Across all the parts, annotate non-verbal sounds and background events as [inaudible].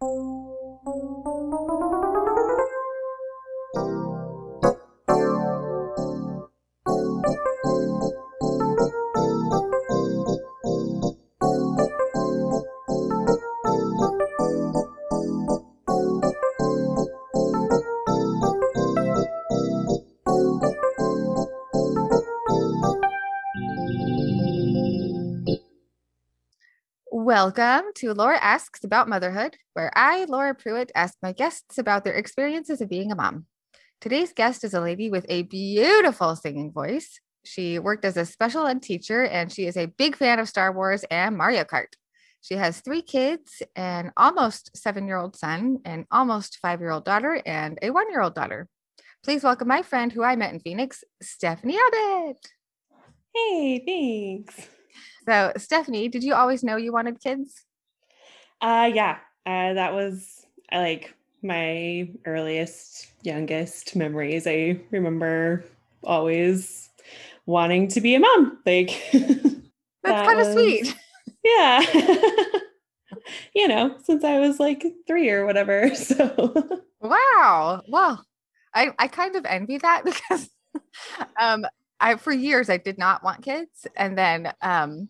Oh. Welcome to Laura Asks About Motherhood, where I, Laura Pruitt, ask my guests about their experiences of being a mom. Today's guest is a lady with a beautiful singing voice. She worked as a special ed teacher and she is a big fan of Star Wars and Mario Kart. She has three kids an almost seven year old son, an almost five year old daughter, and a one year old daughter. Please welcome my friend who I met in Phoenix, Stephanie Abbott. Hey, thanks. So, Stephanie, did you always know you wanted kids? Uh, yeah, uh, that was uh, like my earliest, youngest memories. I remember always wanting to be a mom. Like, [laughs] that's that kind of sweet. Yeah. [laughs] you know, since I was like three or whatever. [laughs] So, wow. Well, I, I kind of envy that because um, I, for years, I did not want kids. And then, um,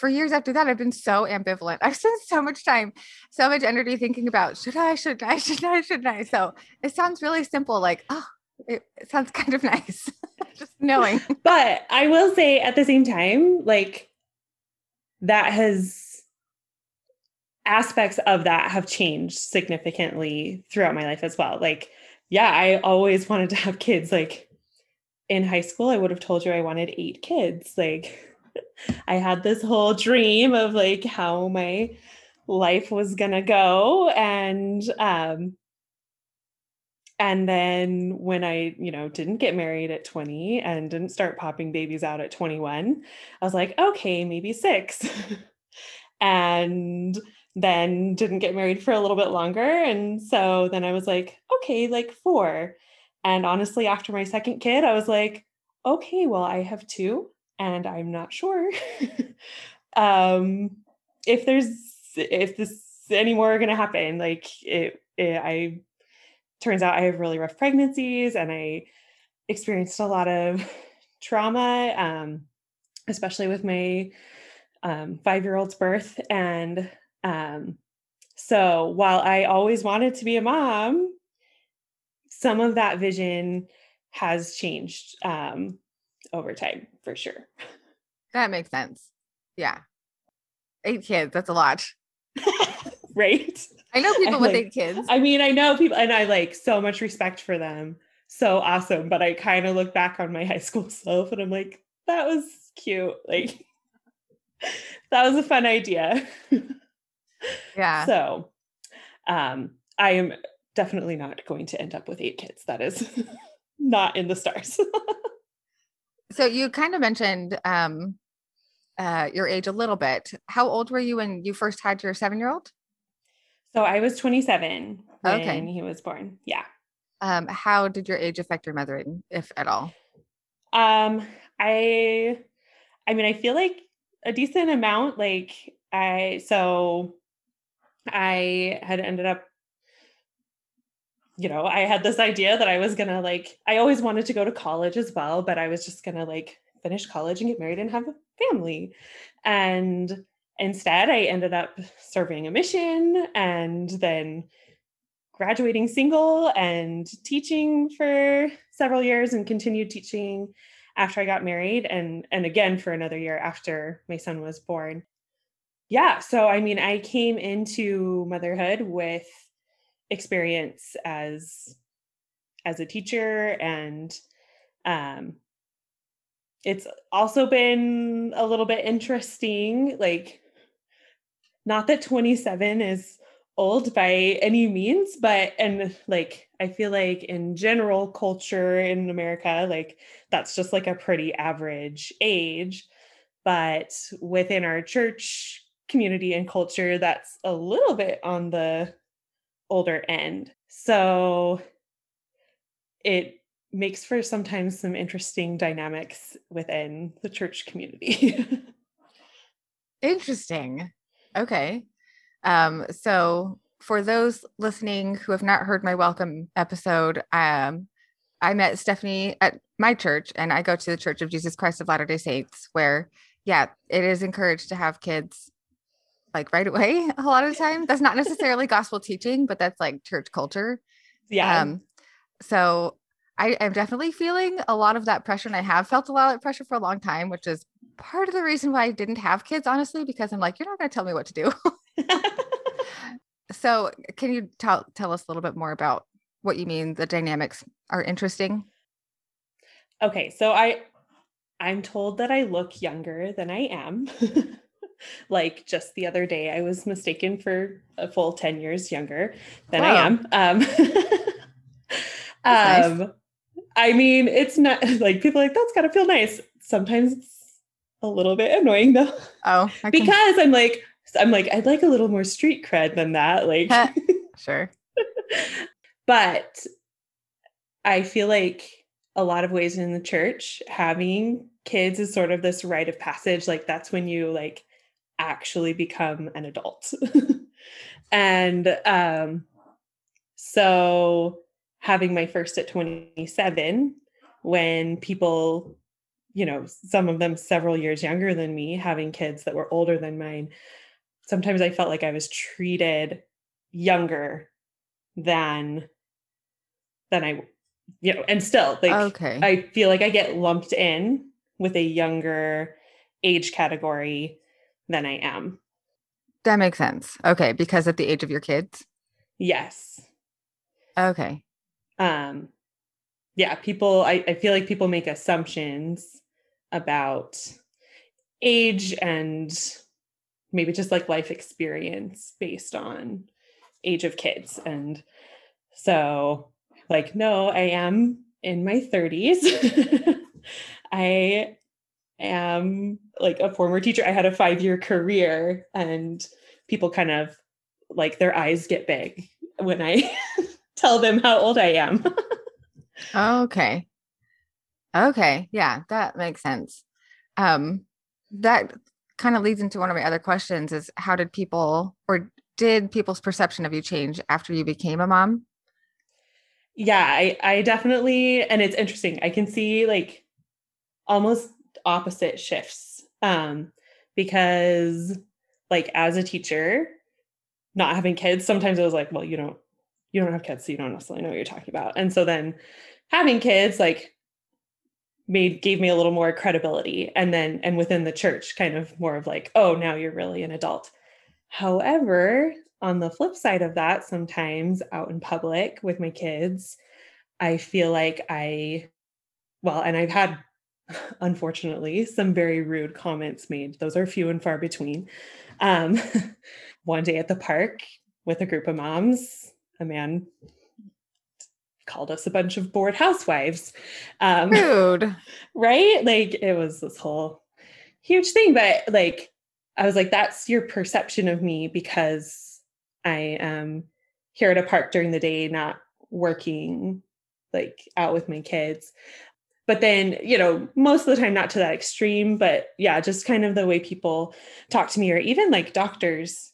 for years after that, I've been so ambivalent. I've spent so much time, so much energy thinking about should I, should I, [laughs] should I, should I. So it sounds really simple, like, oh, it, it sounds [laughs] kind of nice [laughs] just knowing. but I will say at the same time, like, that has aspects of that have changed significantly throughout my life as well. Like, yeah, I always wanted to have kids. Like, in high school, I would have told you I wanted eight kids. Like, I had this whole dream of like how my life was gonna go and um and then when I, you know, didn't get married at 20 and didn't start popping babies out at 21, I was like, okay, maybe six. [laughs] and then didn't get married for a little bit longer. And so then I was like, okay, like four. And honestly, after my second kid, I was like, okay, well, I have two and I'm not sure [laughs] um, if there's if this anymore going to happen. Like it, it, I turns out I have really rough pregnancies, and I experienced a lot of [laughs] trauma, um, especially with my um, five year old's birth. And um, so while I always wanted to be a mom, some of that vision has changed um, over time for sure. That makes sense. Yeah. Eight kids, that's a lot. [laughs] right? I know people with eight kids. I mean, I know people and I like so much respect for them. So awesome. But I kind of look back on my [laughs] high school self and I'm like, that was cute. Like [laughs] that was a fun idea. yeah. So um I am definitely not going to end up with eight kids. That is not in the stars. So you kind of mentioned um, uh, your age a little bit. How old were you when you first had your seven year old? So I was 27 when okay. he was born. Yeah. Um, how did your age affect your mothering, if at all? Um, I, I mean, I feel like a decent amount. Like I, so I had ended up you know, I had this idea that I was gonna like, I always wanted to go to college as well, but I was just gonna like finish college and get married and have a family. And instead, I ended up serving a mission and then graduating single and teaching for several years and continued teaching after I got married and and again for another year after my son was born. Yeah, so I mean I came into motherhood with experience as as a teacher and um it's also been a little bit interesting like not that 27 is old by any means but and like i feel like in general culture in america like that's just like a pretty average age but within our church community and culture that's a little bit on the older end. So it makes for sometimes some interesting dynamics within the church community. [laughs] interesting. Okay. Um, so for those listening who have not heard my welcome episode, um, I met Stephanie at my church, and I go to the Church of Jesus Christ of Latter day Saints, where, yeah, it is encouraged to have kids like right away a lot of the time. That's not necessarily gospel teaching, but that's like church culture. Yeah. Um, so I am definitely feeling a lot of that pressure, and I have felt a lot of pressure for a long time, which is part of the reason why I didn't have kids, honestly, because I'm like, you're not going to tell me what to do. [laughs] so, can you tell tell us a little bit more about what you mean? The dynamics are interesting. Okay, so I I'm told that I look younger than I am. [laughs] like just the other day, I was mistaken for a full 10 years younger than I am. Um, [laughs] um nice. I mean, it's not like people like that's gotta feel nice. Sometimes it's a little bit annoying though. Oh, because I'm like, I'm like, I'd like a little more street cred than that. Like, [laughs] [laughs] sure. but I feel like a lot of ways in the church, having kids is sort of this rite of passage. Like, that's when you like actually become an adult. [laughs] and um, so having my first at 27, when people you know, some of them several years younger than me, having kids that were older than mine, sometimes I felt like I was treated younger than than I you know, and still like okay. I feel like I get lumped in with a younger age category than I am. That makes sense. Okay, because at the age of your kids? Yes. Okay. Um yeah, people I, I feel like people make assumptions about age and maybe just like life experience based on age of kids. And so, like, no, I am in my 30s. [laughs] I am like a former teacher. I had a five year career, and people kind of like their eyes get big when I [laughs] tell them how old I am. okay. Okay. Yeah, that makes sense. Um, that kind of leads into one of my other questions is how did people or did people's perception of you change after you became a mom? Yeah, I, I definitely, and it's interesting. I can see like almost opposite shifts. Um, because like as a teacher, not having kids, sometimes it was like, well, you don't, you don't have kids, so you don't necessarily know what you're talking about. And so then having kids, like made gave me a little more credibility and then and within the church kind of more of like oh now you're really an adult however on the flip side of that sometimes out in public with my kids i feel like i well and i've had [laughs] unfortunately some very rude comments made those are few and far between um, [laughs] one day at the park with a group of moms a man called us a bunch of bored housewives. Um, Rude. [laughs] Right? Like it was this whole huge thing. But like, I was like, that's your perception of me because I am here at a park during the day, not working like out with my kids. But then, you know, most of the time, not to that extreme, but yeah, just kind of the way people talk to me, or even like doctors.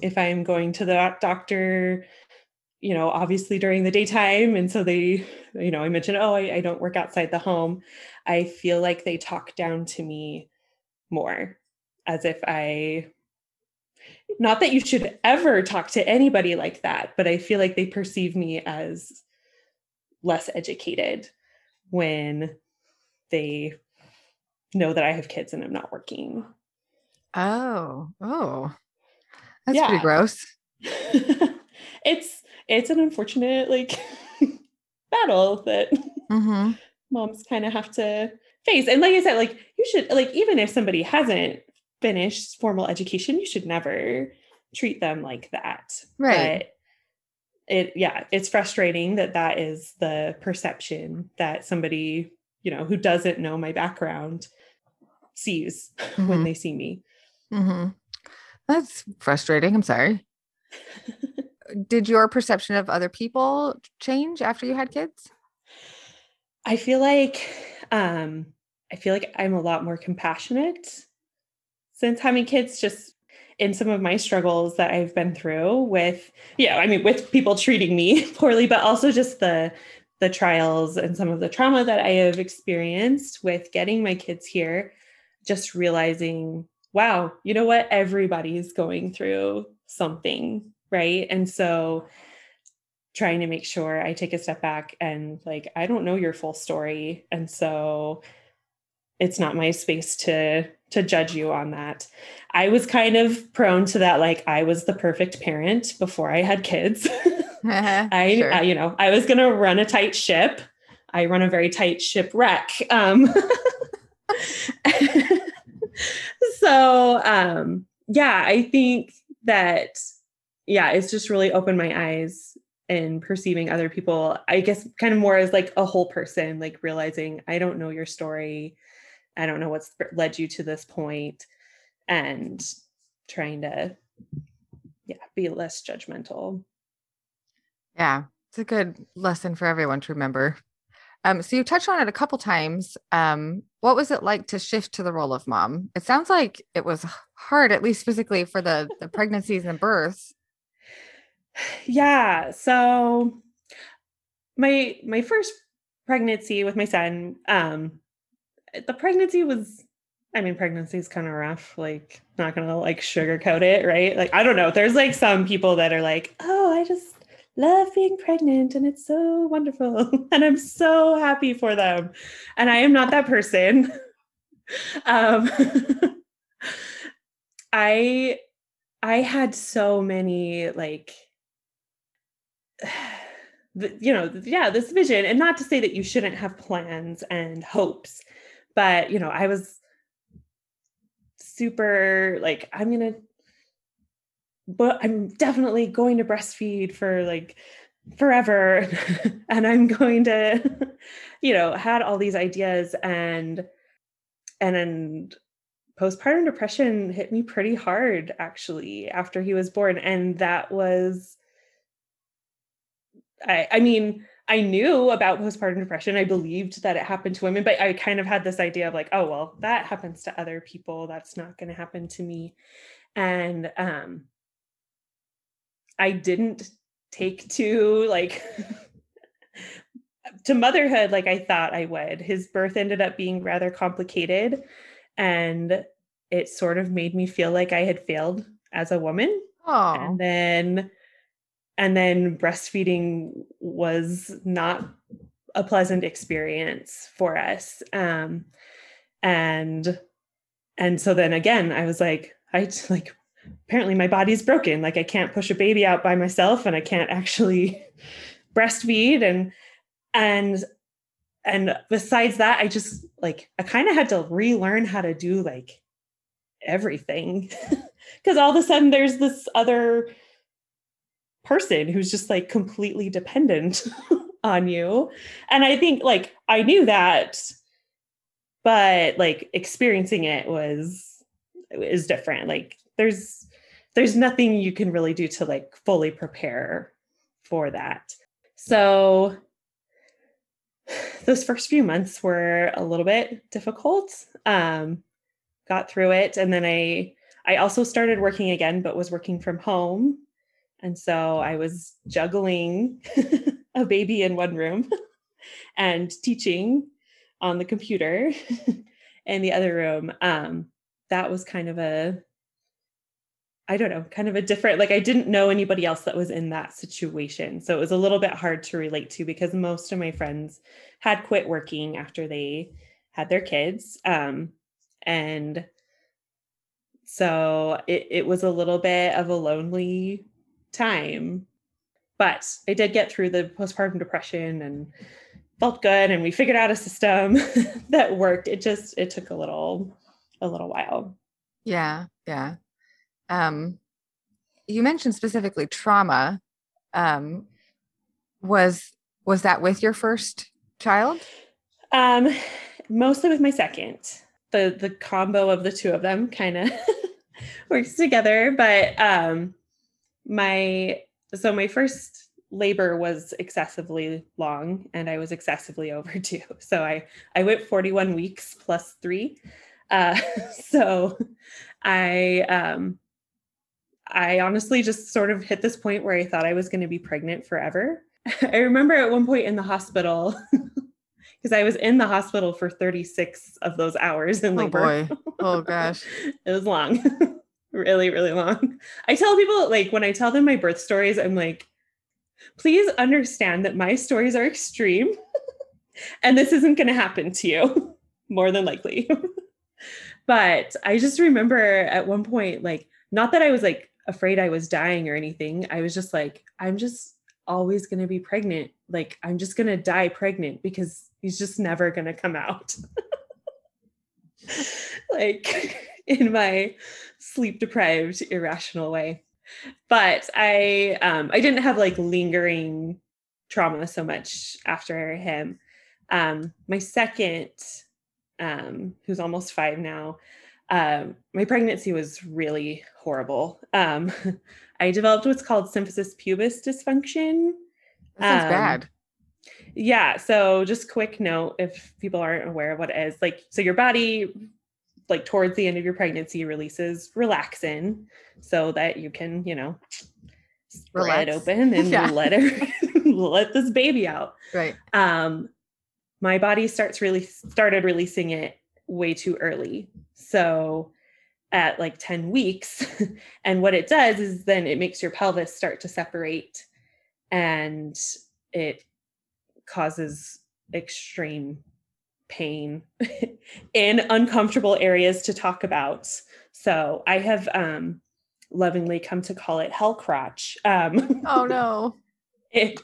If I'm going to the doctor you know, obviously during the daytime. And so they, you know, I mentioned, oh, I, I, don't work outside the home. I feel like they talk down to me more as if I, not that you should ever talk to anybody like that, but I feel like they perceive me as less educated when they know that I have kids and I'm not working. Oh, oh, that's yeah. pretty gross. [laughs] it's it's an unfortunate like [laughs] battle that mm-hmm. moms kind of have to face. And like I said, like you should like even if somebody hasn't finished formal education, you should never treat them like that. Right. But it yeah, it's frustrating that that is the perception that somebody, you know, who doesn't know my background sees mm-hmm. when they see me. Mm-hmm. That's frustrating. I'm sorry. [laughs] did your perception of other people change after you had kids? I feel like um I feel like I'm a lot more compassionate since having kids just in some of my struggles that I've been through with, yeah, I mean, with people treating me [laughs] poorly, but also just the the trials and some of the trauma that I have experienced with getting my kids here, just realizing, wow, you know what? Everybody's going through something, right? And so trying to make sure I take a step back and like, I don't know your full story. And so it's not my space to to judge you on that. I was kind of prone to that like I was the perfect parent before I had kids. [laughs] [laughs] I, sure. I, you know, I was going to run a tight ship. I run a very tight shipwreck. Um, [laughs] so, um, yeah, I think that, yeah, it's just really opened my eyes in perceiving other people. I guess kind of more as like a whole person, like realizing I don't know your story. I don't know what's led you to this point and trying to, yeah, be less judgmental. Yeah, it's a good lesson for everyone to remember. Um, so you touched on it a couple times. Um, what was it like to shift to the role of mom? It sounds like it was hard, at least physically, for the the pregnancies and births. [sighs] Yeah. So my my first pregnancy with my son, um, the pregnancy was I mean, pregnancy is kind of rough. Like, not gonna like sugarcoat it, right? Like, I don't know. There's like some people that are like, oh, I just love being pregnant and it's so wonderful [laughs] and i'm so happy for them and i am not that person [laughs] um [laughs] i i had so many like [sighs] you know yeah this vision and not to say that you shouldn't have plans and hopes but you know i was super like i'm gonna but I'm definitely going to breastfeed for like forever [laughs] and I'm going to [laughs] you know had all these ideas and and and postpartum depression hit me pretty hard actually after he was born and that was I I mean I knew about postpartum depression. I believed that it happened to women, but I kind of had this idea of like, oh well, that happens to other people. That's not going to happen to me. And um I didn't take to like [laughs] to motherhood like I thought I would. His birth ended up being rather complicated and it sort of made me feel like I had failed as a woman. Oh. And then and then breastfeeding was not a pleasant experience for us. Um and and so then again I was like I like apparently my body's broken. Like i can't push a baby out by myself and i can't actually [laughs] breastfeed. And and and besides that i just like i kind of had to relearn how to do like everything. [laughs] Because all of a sudden there's this other person who's just like completely dependent [laughs] on you and i think like i knew that but like experiencing it was is different like there's there's nothing you can really do to like fully prepare for that. So those first few months were a little bit difficult. Um, got through it, and then I I also started working again, but was working from home, and so I was juggling [laughs] a baby in one room [laughs] and teaching on the computer [laughs] in the other room. Um, that was kind of a I don't know, kind of a different, like I didn't know anybody else that was in that situation. So it was a little bit hard to relate to because most of my friends had quit working after they had their kids. Um, and so it, it was a little bit of a lonely time. But I did get through the postpartum depression and felt good and we figured out a system [laughs] that worked. It just it took a little a little while. Yeah, yeah um, you mentioned specifically trauma. Um, was was that with your first child? Um, mostly with my second. The the combo of the two of them kind of [laughs] works together. But um, my so my first labor was excessively long and I was excessively [laughs] overdue. So I I went 41 weeks plus three. Uh, [laughs] so I um I honestly just sort of hit this point where I thought I was going to be pregnant forever. [laughs] I remember at one point in the hospital, because I was in the hospital for 36 of those hours in labor. Oh boy. Oh gosh. it was long. Really, really long. [laughs] I tell people, like, when I tell them my birth stories, I'm like, please understand that my stories are extreme [laughs] and this isn't going to happen to you, [laughs] more than likely. but I just remember at one point, like, not that I was like afraid I was dying or anything. I was just like, I'm just always going to be pregnant. Like, I'm just going to die pregnant because he's just never going to come out. like, in my sleep deprived, irrational way. But I, um, I didn't have like lingering trauma so much after him. Um, my second, um, who's almost five now, um, my pregnancy was really horrible. Um, [laughs] I developed what's called symphysis pubis dysfunction. That sounds um, bad. Yeah. So just quick note if people aren't aware of what it is, like so your body like towards the end of your pregnancy releases relaxin so that you can, you know, spread Relax. open [laughs] and yeah. let it [laughs] let this baby out. Right. Um my body starts really started releasing it way too early. So at like 10 weeks. [laughs] and what it does is then it makes your pelvis start to separate and it causes extreme pain [laughs] in uncomfortable areas to talk about. So I have um, lovingly come to call it hell crotch. Um, oh no. [laughs] It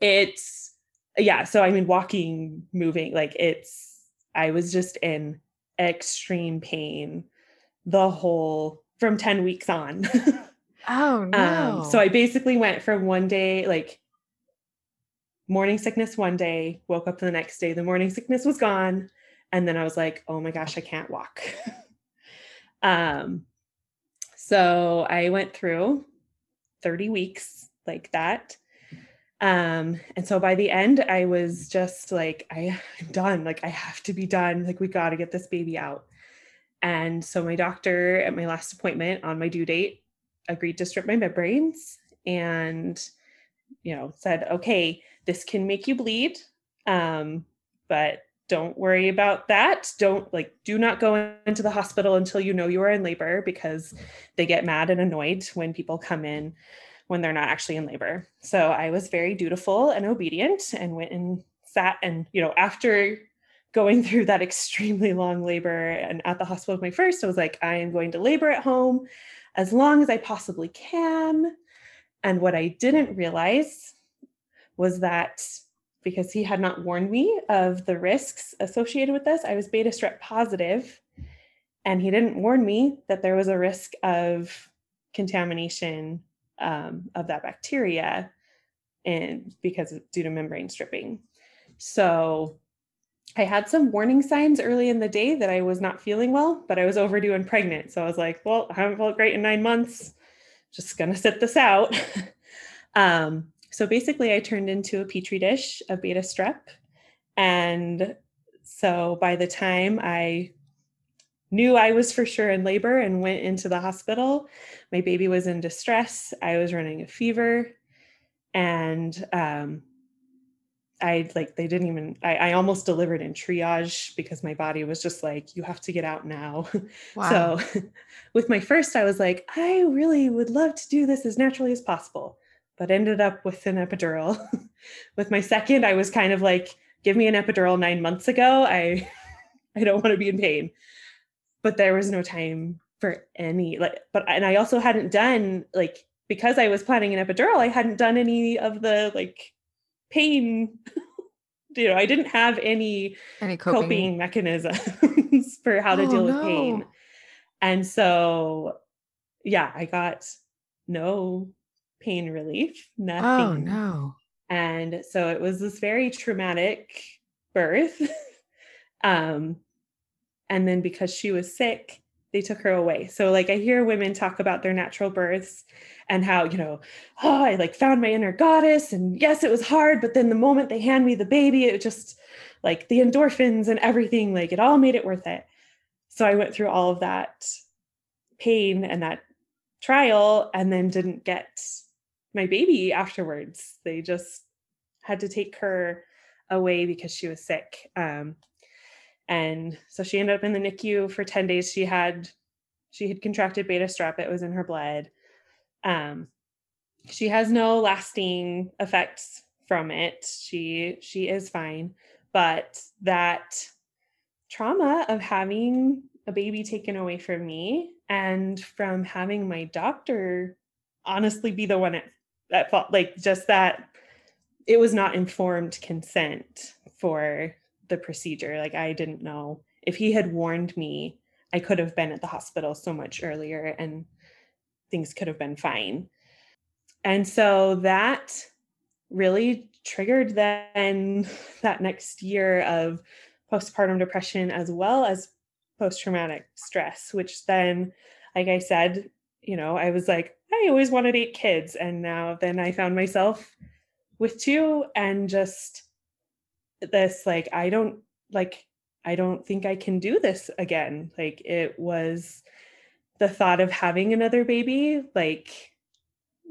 it's yeah, so I mean walking, moving, like it's I was just in extreme pain the whole from 10 weeks on. [laughs] oh no. Um, so I basically went from one day like morning sickness one day, woke up the next day, the morning sickness was gone. And then I was like, oh my gosh, I can't walk. [laughs] um, so I went through 30 weeks like that. Um, and so by the end, I was just like, I, I'm done. Like, I have to be done. Like, we got to get this baby out. And so my doctor at my last appointment on my due date agreed to strip my membranes and, you know, said, okay, this can make you bleed. Um, but don't worry about that. Don't like, do not go into the hospital until you know you are in labor because they get mad and annoyed when people come in when they're not actually in labor. So I was very dutiful and obedient and went and sat and, you know, after going [laughs] through that extremely long labor and at the hospital with my first, I was like, I am going to labor at home as long as I possibly can. And what I didn't realize was that because he had not warned me of the risks associated with this, I was beta strep positive, and he didn't warn me that there was a risk of contamination um, of that bacteria and because due to membrane stripping. So I had some warning signs early in the day that I was not feeling well, but I was overdue and pregnant. So I was like, well, I haven't felt great in nine months. Just gonna sit this out. [laughs] um, so basically, I turned into a petri dish of beta strep. And so by the time I knew I was for sure in labor and went into the hospital, my baby was in distress. I was running a fever. And um, I like they didn't even I, I, almost delivered in triage because my body was just like, you have to get out now. [laughs] Wow. So [laughs] with my first, I was like, I really would love to do this as naturally as possible, but ended up with an epidural. [laughs] with my second, I was kind of like, give me an epidural nine months ago. I [laughs] I don't want to be in pain. But there was no time for any like but and I also hadn't done like because I was planning an epidural, I hadn't done any of the like pain [laughs] you know i didn't have any, any coping, coping mechanisms for how to oh, deal with no. pain and so yeah i got no pain relief oh, nothing oh no and so it was this very traumatic birth [laughs] um and then because she was sick they took her away. So like I hear women talk about their natural births and how, you know, oh, I like found my inner goddess and yes, it was hard, but then the moment they hand me the baby, it just like the endorphins and everything, like it all made it worth it. So I went through all of that pain and that trial and then didn't get my baby afterwards. They just had to take her away because she was sick. Um, and so she ended up in the NICU for 10 days. She had she had contracted beta strep. It was in her blood. Um, she has no lasting effects from it. She she is fine, but that trauma of having a baby taken away from me and from having my doctor honestly be the one at, at fault, like just that it was not informed consent for the procedure. Like I didn't know if he had warned me, I could have been at the hospital so much earlier and things could have been fine. And so that really triggered then [laughs] that next year of postpartum depression as well as post traumatic stress, which then, like I said, you know, I was like, I always wanted eight kids. And now then I found myself with two and just this like, I don't like, I don't think I can do this again. Like it was the thought of having another baby, like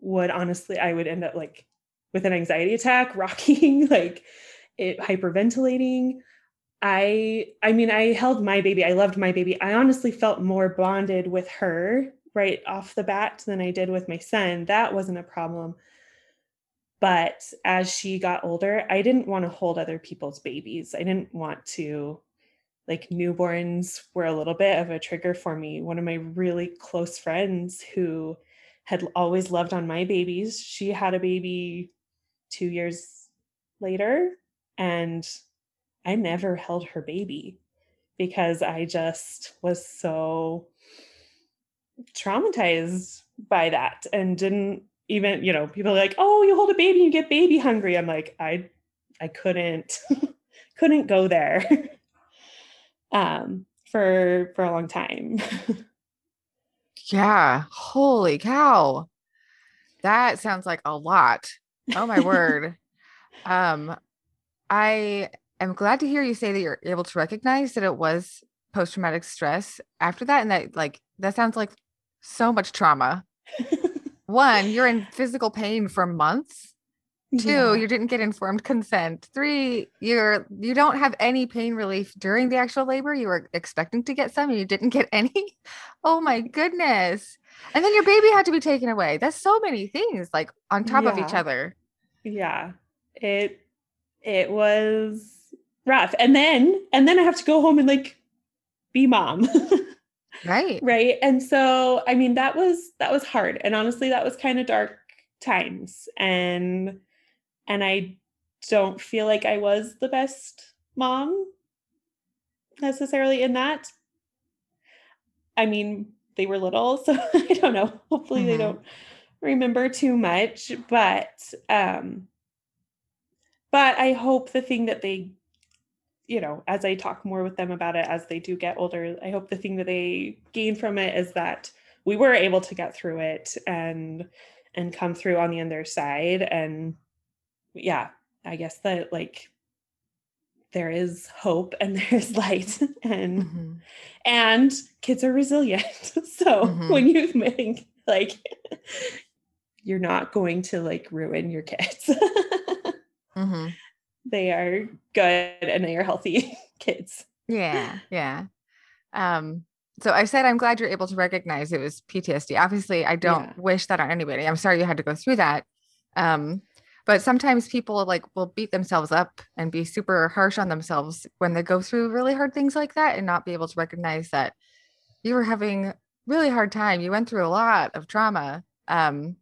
would honestly, I would end up like with an anxiety attack, [laughs] rocking, like it hyperventilating. I I mean I held my baby. I loved my baby. I honestly felt more bonded with her right off the bat than I did with my son. That wasn't a problem. But as she got older, I didn't want to hold other people's babies. I didn't want to like newborns were a little bit of a trigger for me. One of my really close friends who had always loved on my babies, she had a baby 2 years later and I never held her baby because I just was so traumatized by that and didn't even, you know, people are like, "Oh, you hold a baby, you get baby hungry." I'm like, I I couldn't [laughs] couldn't go there. [laughs] um for for a long time. yeah, holy cow. That sounds like a lot. Oh my word. [laughs] Um I am glad to hear you say that you're able to recognize that it was post traumatic stress after that and that like that sounds like so much trauma. [laughs] One, you're in physical pain for months. Two, yeah. you didn't get informed consent. Three, you're you don't have any pain relief during the actual labor. You were expecting to get some and you didn't get [laughs] any. Oh my goodness. And then your baby had to be taken away. That's so many things like on top yeah. of each other. Yeah. It it was rough. And then and then I have to go home and like be mom. [laughs] right. Right. And so I mean that was that was hard. And honestly that was kind of dark times and and I don't feel like I was the best mom necessarily in that. I mean, they were little, [laughs] so I don't know. Hopefully mm-hmm. they don't remember too much, but um but I hope the thing that they you know, as I talk more with them about it as they do get older, I hope the thing that they gain from it is that we were able to get through it and and come through on the other side and yeah, I guess that like there is hope and [laughs] there's light and mm-hmm. and kids are resilient. [laughs] so mm-hmm. when you think like you're not going to like ruin your kids. [laughs] mm-hmm. They are good and they are healthy [laughs] kids. Yeah, yeah. Um so I said I'm glad you're able to recognize it was PTSD. Obviously, I don't yeah. wish that on anybody. I'm sorry you had to go through that. Um but sometimes people like will beat themselves up and be super harsh on themselves when they go through really hard things like that and not be able to recognize that you were having really hard time you went through a lot of trauma um,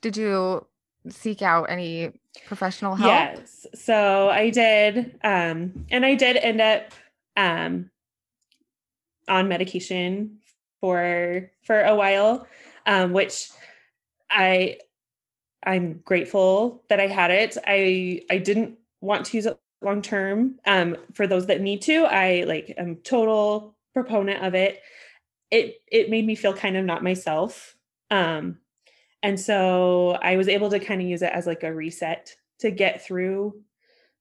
did you seek out any professional help yes so i did um, and i did end up um, on medication for for a while um, which i I'm grateful that I had it. I I didn't want to use it long term. Um, for those that need to, I like am total proponent of it. It it made me feel kind of not myself. Um, and so I was able to kind of use it as like a reset to get through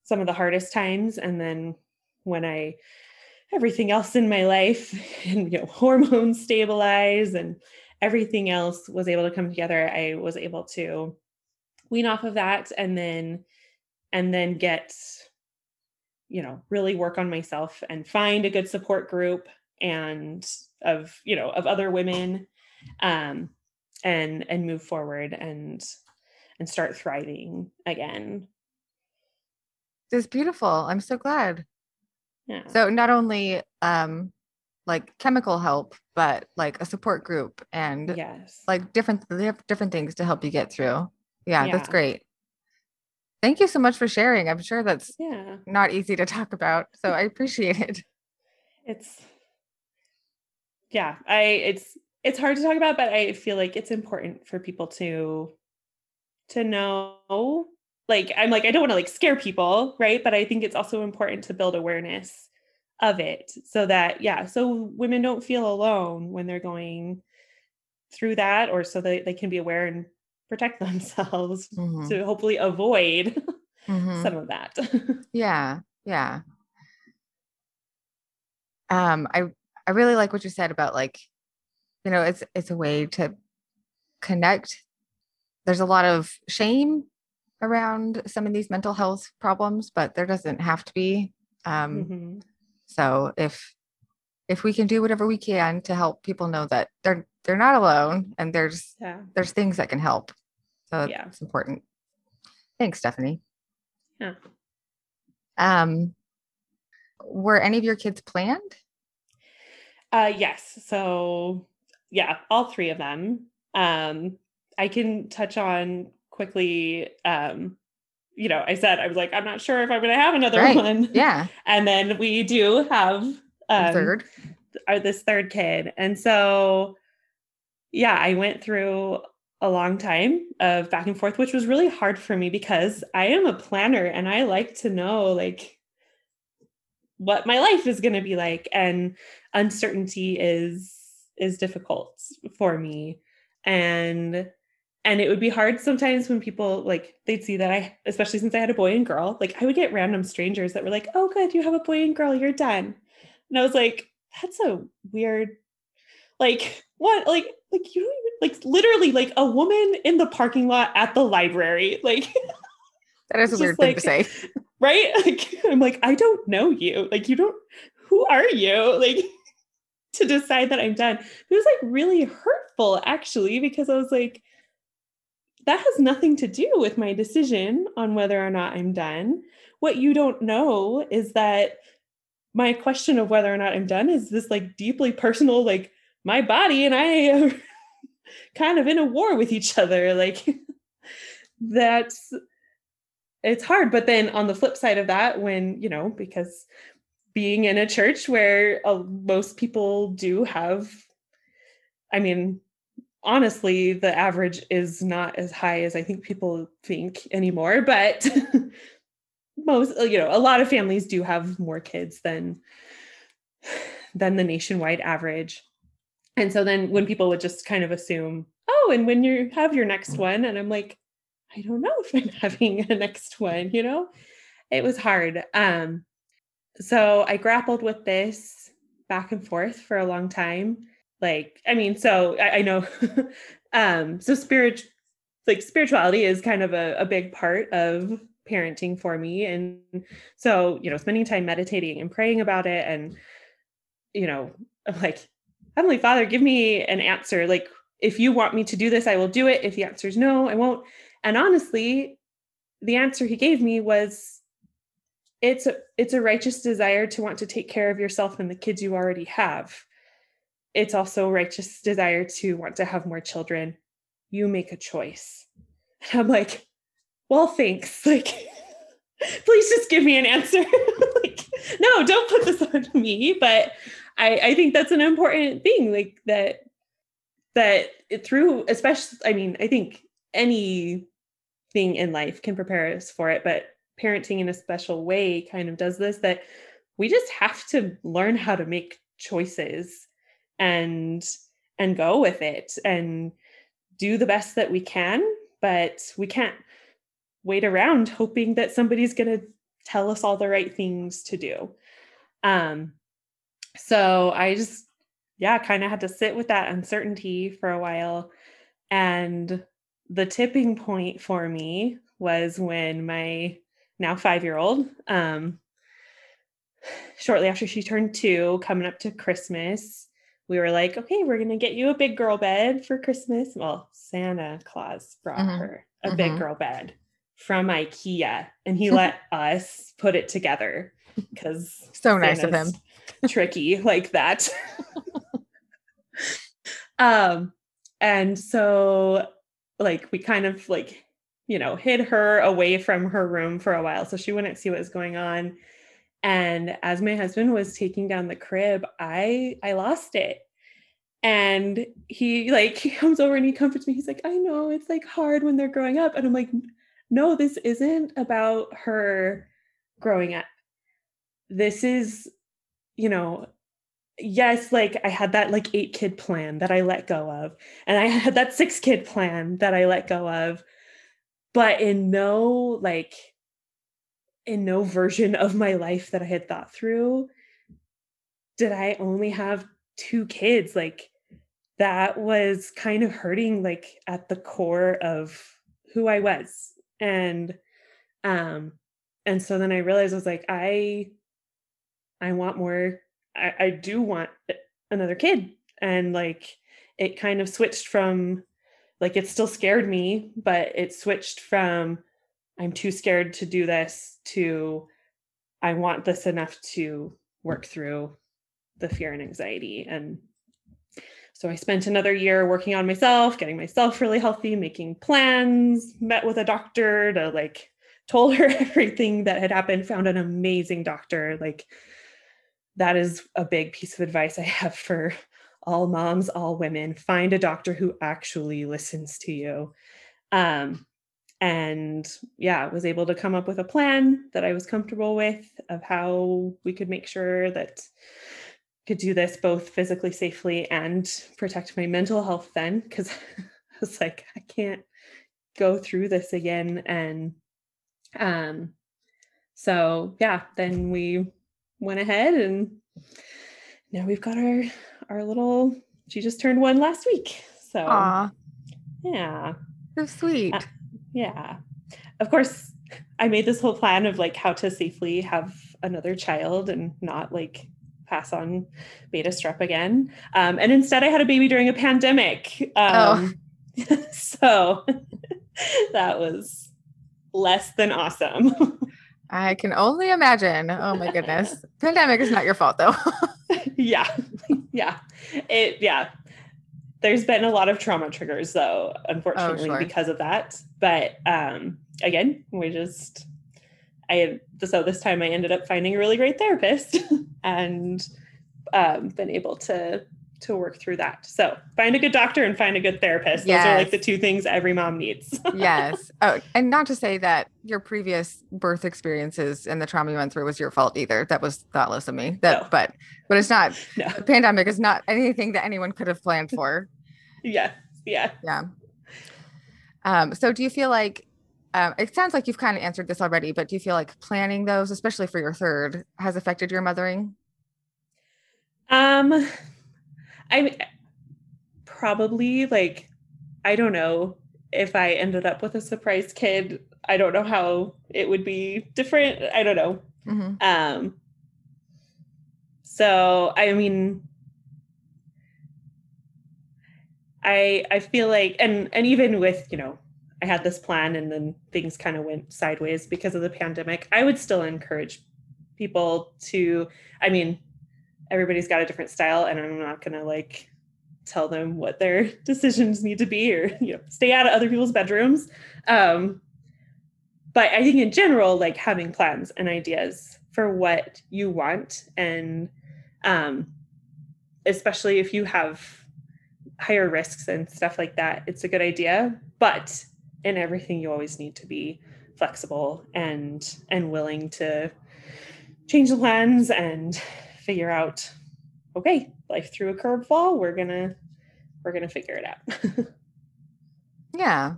some of the hardest times. And then when I everything else in my life [laughs] and you know hormones stabilize and everything else was able to come together, I was able to wean off of that and then and then get you know really work on myself and find a good support group and of you know of other women um and and move forward and and start thriving again. It's beautiful. I'm so glad. Yeah. So not only um like chemical help but like a support group and yes. like different different things to help you get through. Yeah, yeah. that's great. Thank you so much for sharing. I'm sure that's yeah. not easy to talk about so i appreciate it. It's yeah i it's it's hard to talk about but i feel like it's important for people to to know like i'm like i don't want to like scare people right but i think it's also important to build awareness of it so that yeah so women don't feel alone when they're going through that or so that they can be aware and protect [laughs] themselves mm-hmm. to hopefully avoid [laughs] mm-hmm. some of that [laughs] yeah yeah um i i really like what you said about like you know it's it's a way to connect. There's a lot of shame around some of these mental health problems but there doesn't have to be um mm-hmm. so if if we can do whatever we can to help people know that they're they're not alone and there's yeah. there's things that can help. So yeah. it's important. Thanks stephanie. Yeah. Um were any of your kids planned? Uh yes. So yeah, all three of them. Um, I can touch on quickly. Um, you know, I said I was like, I'm not sure if I'm going to have another right. one. Yeah, [laughs] and then we do have um, third, or this third kid, and so yeah, I went through a long time of back and forth, which was really hard for me because I am a planner and I like to know like what my life is going to be like, and uncertainty is is difficult for me. And and it would be hard sometimes when people like they'd see that i especially since i had a boy and girl like i would get random strangers that were like oh good you have a boy and girl you're done. And i was like that's a weird like what like like you don't even like literally like a woman in the parking lot at the library like [laughs] that is a weird thing like, to say. right? [laughs] Like i'm like i don't know you. Like you don't who are you? Like [laughs] to decide that I'm done. It was like really hurtful actually, because I was like, that has nothing to do with my decision on whether or not I'm done. What you don't know is that my question of whether or not I'm done is this like deeply personal, like my body and I are [laughs] kind of in a war with each other. Like [laughs] that's it's hard. But then on the flip side of that, when, you know, because being in a church where uh, most people do have i mean honestly the average is not as high as i think people think anymore but [laughs] most you know a lot of families do have more kids than than the nationwide average. And so then when people would just kind of assume oh and when you have your next one and i'm like i don't know if i'm [laughs] having a next one you know? It was hard. Um so I grappled with this back and forth for a long time. Like, I mean, so I, I know, [laughs] um, so spirit, like spirituality is kind of a, a big part of parenting for me. And so, you know, spending time meditating and praying about it and, you know, I'm like, Heavenly Father, give me an answer. Like, if you want me to do this, I will do it. If the answer is no, I won't. And honestly, the answer he gave me was it's a, it's a righteous desire to want to take care of yourself and the kids you already have. It's also a righteous desire to want to have more children. You make a choice. And i'm like well thanks. [laughs] Like please just give me an answer. [laughs] Like no don't put this on me. But i i think that's an important thing like that that it, through especially i mean i think anything in life can prepare us for it but parenting in a special way kind of does this that we just have to learn how to make choices and and go with it and do the best that we can but we can't wait around hoping that somebody's going to tell us all the right things to do um so i just yeah, kind of had to sit with that uncertainty for a while. And the tipping point for me was when my now five year old, um, shortly after she turned two, coming up to Christmas, we were like, okay, we're going to get you a big girl bed for Christmas. Well, Santa Claus brought mm-hmm. her a mm-hmm. big girl bed from IKEA and he [laughs] let us put it together because so nice of him. tricky like that. [laughs] um and so like we kind of like you know hid her away from her room for a while so she wouldn't see what was going on. And as my husband was taking down the crib i i lost it. And he like [laughs] he comes over and he comforts me. He's like i know it's like hard when they're growing up. And i'm like no this isn't about her growing up. This is you know yes like i had that like eight kid plan that i let go of. And i had that six kid plan that i let go of but in no like in no version of my life that i had thought through did i only have two kids like that was kind of hurting like at the core of who i was and um and so then i realized i was like i i want more I, I do want another kid. And like it kind of switched from like it still scared me, but it switched from I'm too scared to do this to I want this enough to work through the fear and anxiety. And so I spent another year working on myself, getting myself really healthy, making plans, met with a doctor to like told her [laughs] everything that had happened, found an amazing doctor, like that is a big piece of advice I have for all moms, all women. Find a doctor who actually listens to you. Um, and yeah, was able to come up with a plan that I was comfortable with of how we could make sure that could do this both physically safely and protect my mental health then because [laughs] I was like I can't go through this again and um so yeah then we went ahead and now we've got our our little she just turned one last week so Aww. yeah so sweet uh, yeah of course i made this whole plan of like how to safely have another child and not like pass on beta strep again um, and instead i had a baby during a pandemic um, oh. [laughs] so [laughs] that was less than awesome [laughs] I can only imagine. Oh my goodness. Pandemic is not your fault though. yeah. Yeah. It yeah. There's been a lot of trauma triggers though, unfortunately, oh, sure. because of that. But um again, we just I so this time I ended up finding a really great therapist [laughs] and um been able to to work through that. So find a good doctor and find a good therapist. Yes. Those are like the two things every mom needs. [laughs] yes. Oh, and not to say that your previous birth experiences and the trauma you went through was your fault either. That was thoughtless of me. That, no. but, but it's not. [laughs] No. The pandemic is not anything that anyone could have planned for. [laughs] yeah. Yeah. Yeah. Um, so do you feel like um, it sounds like you've kind of answered this already, but do you feel like planning those, especially for your third, has affected your mothering? Um, I probably like I don't know if I ended up with a surprise kid. I don't know how it would be different. I don't know. Mm-hmm. Um so I mean I I feel like and and even with, you know, I had this plan and then things kind of went sideways because of the pandemic. I would still encourage people to I mean, everybody's got a different style and i'm not going to like tell them what their [laughs] decisions need to be or you know stay out of other people's bedrooms. Um, but i think in general like having plans and ideas for what you want and um, especially if you have higher risks and stuff like that it's a good idea but in everything you always need to be flexible and and willing to change the plans and figure out okay life threw a curveball we're gonna we're gonna figure it out [laughs] yeah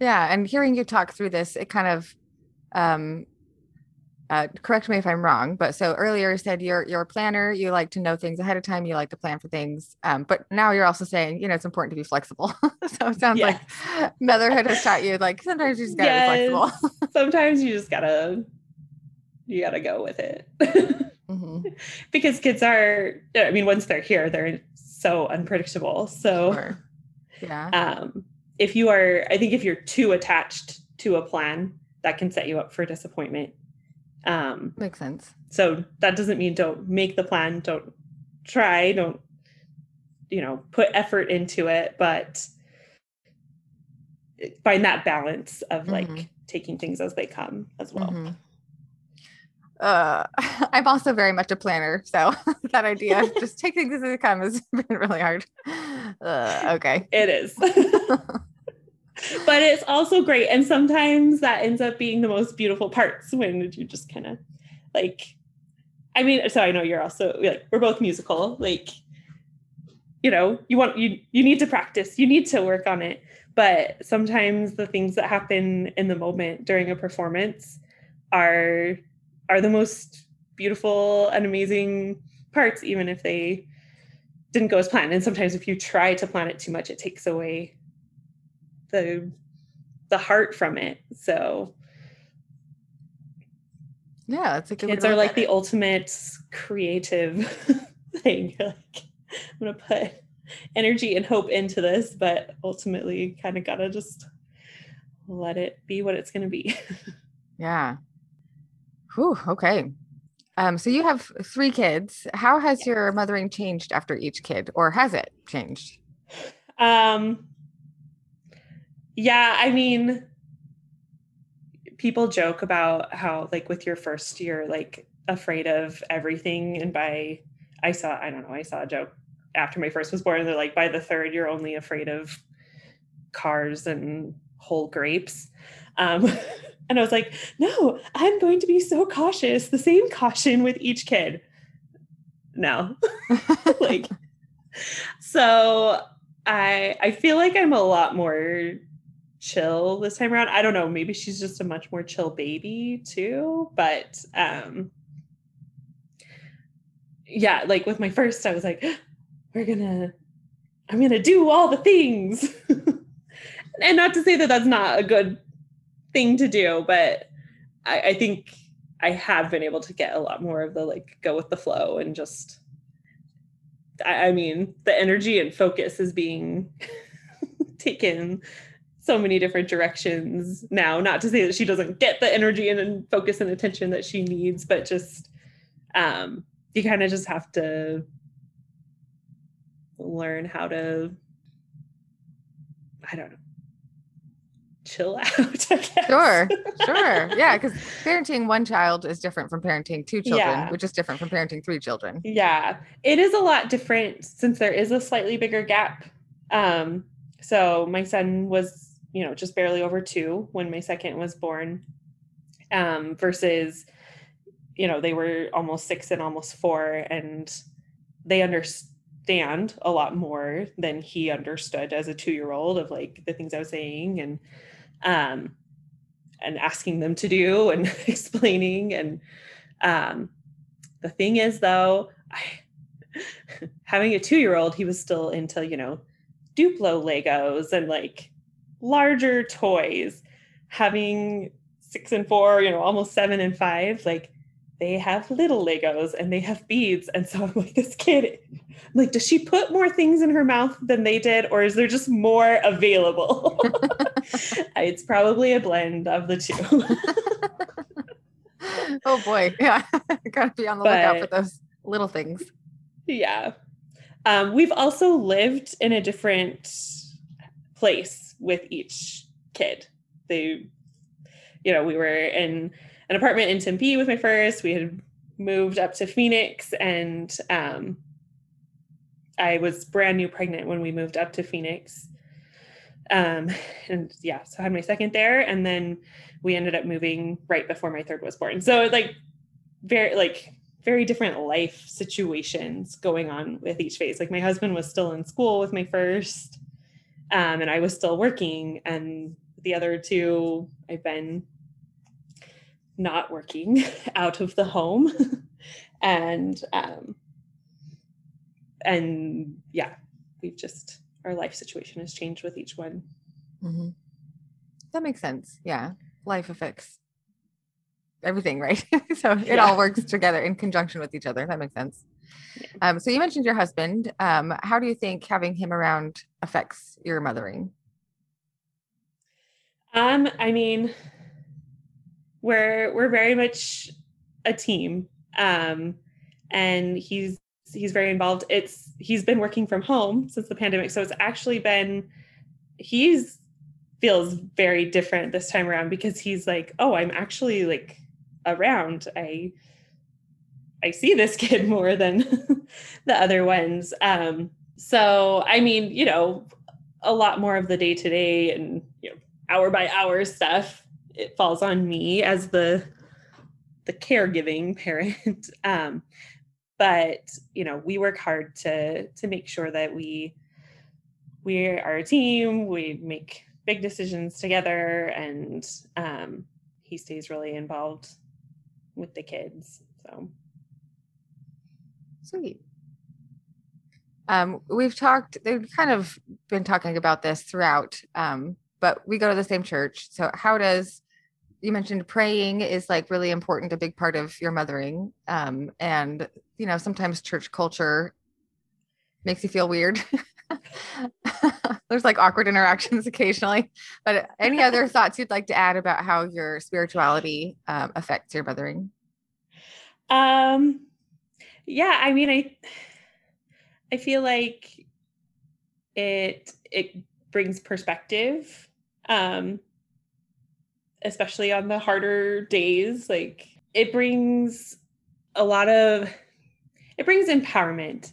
yeah and hearing you talk through this it kind of um uh, correct me if I'm wrong, but so earlier you said you're you're a planner. You like to know things ahead of time. You like to plan for things. Um, but now you're also saying you know it's important to be flexible. [laughs] so it sounds yes. like motherhood has taught you like sometimes you just gotta yes. be flexible. [laughs] sometimes you just gotta you gotta go with it. mm-hmm. [laughs] Because kids are, I mean, once they're here, they're so unpredictable. So sure. yeah. Um, if you are, I think if you're too attached to a plan, that can set you up for disappointment um, Makes sense. So that doesn't mean don't make the plan, don't try, don't, you know, put effort into it, but find that balance of like mm-hmm. taking things as they come as well. Mm-hmm. Uh, [laughs] I'm also very much a planner, so [laughs] that idea of just [laughs] take things as they come has been really hard. Uh, okay, it is. but it's also great. And sometimes that ends up being the most beautiful parts when you just kind of like, I mean, so I know you're also like, we're both musical. Like, you know, you want, you, you need to practice, you need to work on it. But sometimes the things that happen in the moment during a performance are, are the most beautiful and amazing parts, even if they didn't go as planned. And sometimes if you try to plan it too much, it takes away the the heart from it. So yeah, it's a good kids are like the ultimate creative [laughs] thing. Like [laughs] I'm gonna put energy and hope into this, but ultimately kind of gotta just let it be what it's gonna be. [laughs] yeah. Whew, okay. Um, so you have three kids. How has yes. your mothering changed after each kid, or has it changed? Um, yeah, I mean, people joke about how, like, with your first year, you're like, afraid of everything. And by, I saw, I don't know, I saw a joke after my first was born. They're like, by the third, you're only afraid of cars and whole grapes. Um, [laughs] and I was like, no, I'm going to be so cautious, the same caution with each kid. No. [laughs] like, so I I feel like I'm a lot more chill this time around. I don't know, maybe she's just a much more chill baby too, but um yeah, like with my first I was like we're going to I'm going to do all the things. [laughs] and not to say that that's not a good thing to do, but I, I think I have been able to get a lot more of the like go with the flow and just I, I mean the energy and focus is being [laughs] taken so many different directions now. Not to say that she doesn't get the energy and, and focus and attention that she needs, but just um, you kind of just have to learn how to, I don't know, chill [laughs] out. Sure, [laughs] sure. Yeah, because parenting one child is different from parenting two children, yeah. which is different from parenting three children. Yeah, it is a lot different since there is a slightly bigger gap. Um, so my son was you know, just barely over two when my second was born, um, versus, you know, they were almost six and almost four, and they understand a lot more than he understood as a two year old of like the things I was saying and, um, and asking them to do and [laughs] explaining. And um, the thing is, though, I, [laughs] having a two year old, he was still into, you know, Duplo Legos and like larger toys, having six and four, you know, almost seven and five, like they have little Legos and they have beads. And so I'm like, this kid, I'm like, does she put more things in her mouth than they did, or is there just more available? [laughs] it's probably a blend of the two. [laughs] oh boy. Yeah. [laughs] Gotta be on the but, lookout for those little things. Yeah. Um, we've also lived in a different place with each kid. They, you know, we were in an apartment in Tempe with my first. We had moved up to Phoenix, and um, I was brand new pregnant when we moved up to Phoenix. Um, and yeah, so I had my second there, and then we ended up moving right before my third was born. So it's like very like very different life situations going on with each phase. Like my husband was still in school with my first um, and I was still working. And the other two, I've been not working [laughs] out of the home. [laughs] And um and yeah we've just our life situation has changed with each one. Mm-hmm. that makes sense. Yeah. Life affects everything right? [laughs] So it yeah. all works together in conjunction with each other. That makes sense. Yeah. um, so you mentioned your husband. Um, how do you think having him around affects your mothering? Um i mean we're we're very much a team. Um and he's he's very involved. It's he's been working from home since the pandemic. So it's actually been he's feels very different this time around because he's like oh i'm actually like around. I i see this [laughs] kid more than [laughs] the other ones. Um so i mean you know a lot more of the day to day and you know hour by hour stuff it falls on me as the the caregiving parent. [laughs] Um, but you know we work hard to to make sure that we we are a team we make big decisions together and um, he stays really involved with the kids so. Sweet. Um, we've talked they've kind of been talking about this throughout um, but we go to the same church. So how does you mentioned praying is like really important, a big part of your mothering. Um, and you know, sometimes church culture makes you feel weird. [laughs] There's like awkward interactions occasionally. But any other [laughs] thoughts you'd like to add about how your spirituality um, affects your mothering? Um, yeah, I mean, I I feel like it it brings perspective. Um, especially on the harder days like it brings a lot of it brings empowerment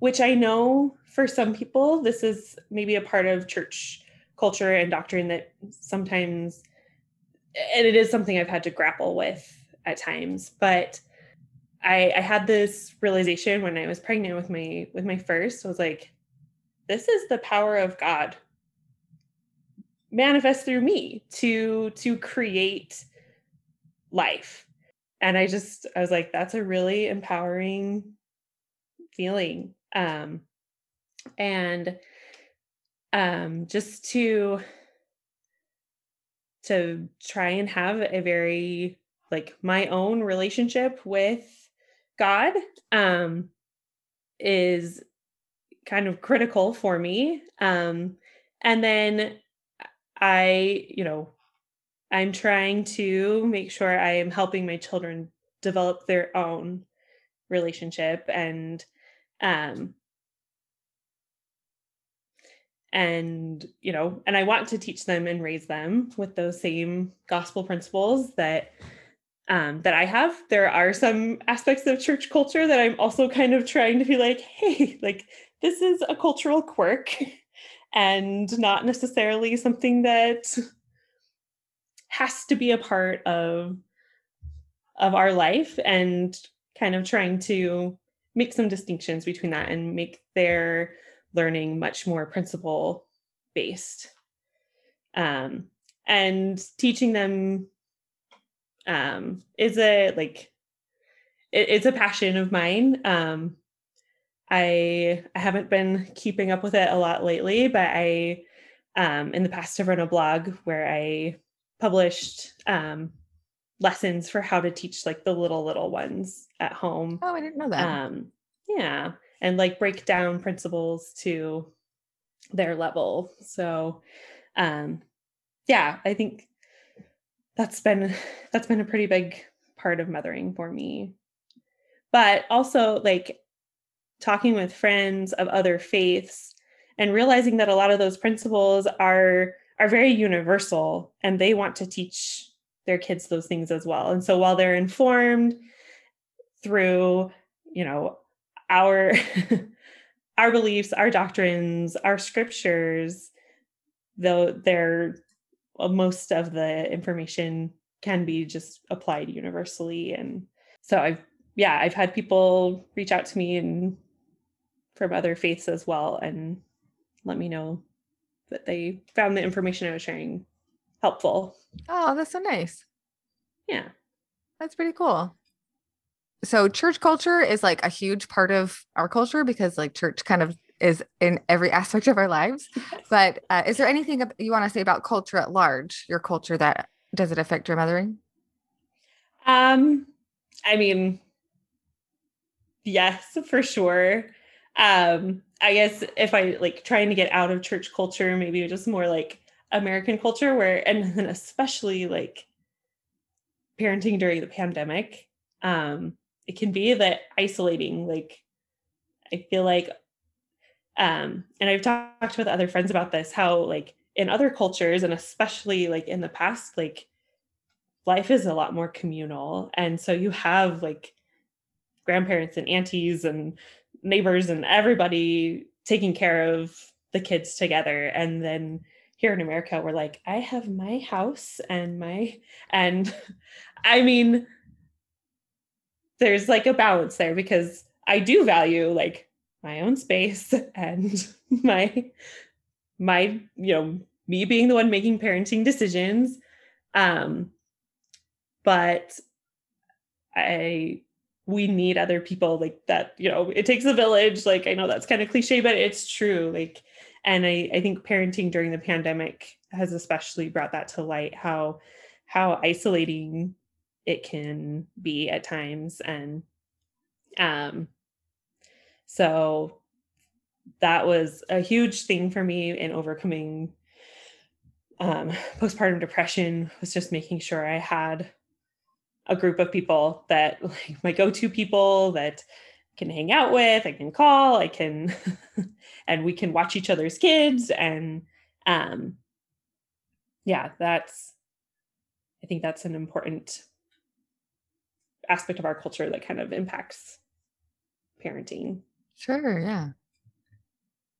which i know for some people this is maybe a part of church culture and doctrine that sometimes and it is something i've had to grapple with at times but i i had this realization when i was pregnant with my with my first i was like this is the power of god manifest through me to to create life. And i just i was like that's a really empowering feeling. Um and um just to to try and have a very like my own relationship with god um is kind of critical for me. Um and then I, you know, I'm trying to make sure I am helping my children develop their own relationship and um and you know and i want to teach them and raise them with those same gospel principles that um that i have. There are some aspects of church culture that i'm also kind of trying to be like hey like this is a cultural quirk [laughs] and not necessarily something that has to be a part of of our life and kind of trying to make some distinctions between that and make their learning much more principle based. Um, and teaching them um, is a like it, it's a passion of mine. Um, I I haven't been keeping up with it a lot lately, but I um, in the past have run a blog where I published um, lessons for how to teach like the little little ones at home. Oh, I didn't know that. Um, yeah, and like break down principles to their level. So, um, yeah, I think that's been that's been a pretty big part of mothering for me. But also like talking with friends of other faiths and realizing that a lot of those principles are are very universal and they want to teach their kids those things as well. And so while they're informed through you know our [laughs] our beliefs our doctrines our scriptures though they're well, most of the information can be just applied universally. And so i've yeah i've had people reach out to me and from other faiths as well and let me know that they found the information I was sharing helpful. Oh, that's so nice. Yeah. That's pretty cool. So church culture is like a huge part of our culture because like church kind of is in every [laughs] aspect of our lives. But uh, is there anything you want to say about culture at large? Your culture that does it affect your mothering? Um, I mean, yes, for sure. Um, I guess if I like trying to get out of church culture, maybe just more like American culture, where and then especially like parenting during the pandemic, um, it can be that isolating. Like, I feel like, um, and I've talked with other friends about this, how like in other cultures, and especially like in the past, like life is a lot more communal, and so you have like grandparents and aunties and neighbors and everybody taking care of the kids together. And then here in america we're like i have my house and my and [laughs] i mean there's like a balance there because i do value like my own space [laughs] and my my you know me being the one making parenting decisions. Um but i we need other people like that you know it takes a village like i know that's kind of cliche but it's true like and i i think parenting during the pandemic has especially brought that to light how how isolating it can be at times and um so that was a huge thing for me in overcoming um postpartum depression was just making sure i had a group of people that [laughs] like my go-to people that can hang out with, I can call, I can [laughs] and we can watch each other's kids and um yeah, that's I think that's an important aspect of our culture that kind of impacts parenting. Sure, yeah.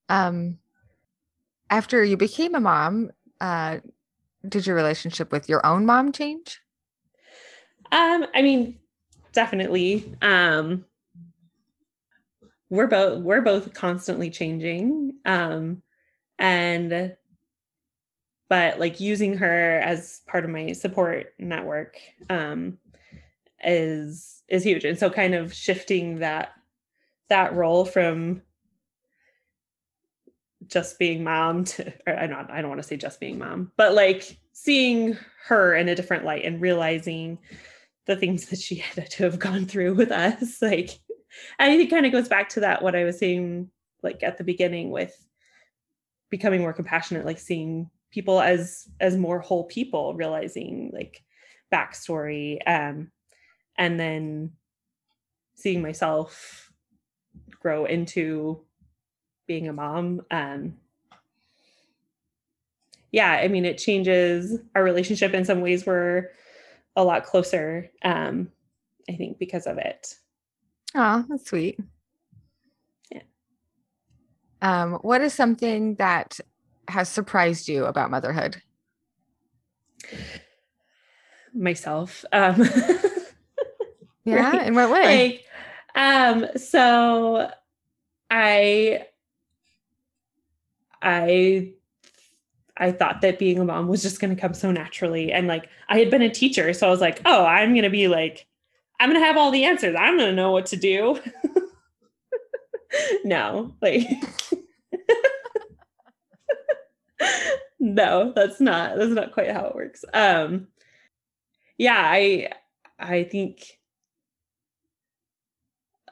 Um after you became a mom, uh did your relationship with your own mom change? Um, I mean, definitely. Um, we're both we're both constantly changing. Um, and but like using her as part of my support network um is is huge. And so kind of shifting that that role from just being mom to or I don't I don't want to say just being mom, but like seeing her in a different light and realizing the things that she [laughs] had to have gone through with us like think it kind of goes back to that what i was saying like at the beginning with becoming more compassionate like seeing people as as more whole people realizing like backstory um and then seeing myself grow into being a mom um yeah i mean it changes our relationship in some ways where a lot closer um i think because of it. Oh that's sweet. Yeah. Um what is something that has surprised you about motherhood? Myself um [laughs] yeah right? in what way? Like um so i i I thought that being a mom was just going to come so naturally. And like, I had been a teacher. So I was like, oh, I'm going to be like, I'm going to have all the answers. I'm going to know what to do. [laughs] no, like, [laughs] no, that's not, that's not quite how it works. Um, yeah, I, I think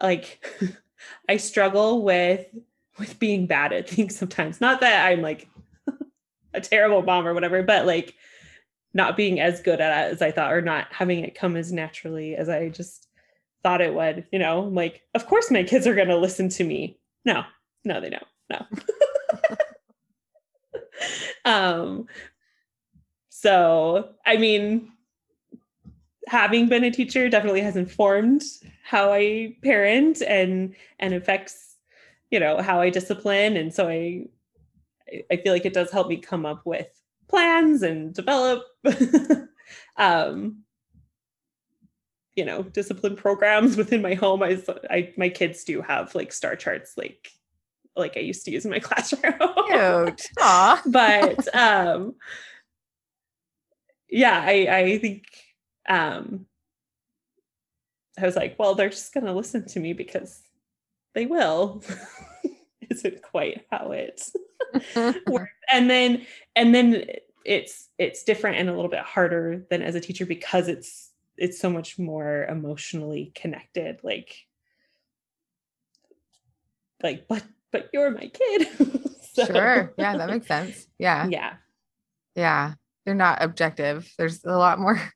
like [laughs] I struggle with, with being bad at things sometimes. Not that I'm like a terrible mom or whatever, but like not being as good at it as I thought or not having it come as naturally as I just thought it would, you know, like, of course my kids are going to listen to me. No, no, they don't. No. [laughs] um, so, I mean, having been a teacher definitely has informed how I parent and, and affects, you know, how I discipline. And so I I feel like it does help me come up with plans and develop [laughs] um you know discipline programs [laughs] within my home I, I my kids do have like star charts like like I used to use in my [laughs] classroom cute but um yeah I I think um I was like, well, they're just going to listen to me because they will. Isn't quite how it. [laughs] And then, and then it's it's different and a little bit harder than as a teacher because it's it's so much more emotionally connected. Like, like, but but you're my kid. [laughs] so, sure. Yeah, that makes sense. Yeah. Yeah. Yeah. They're not objective. There's a lot more. [laughs]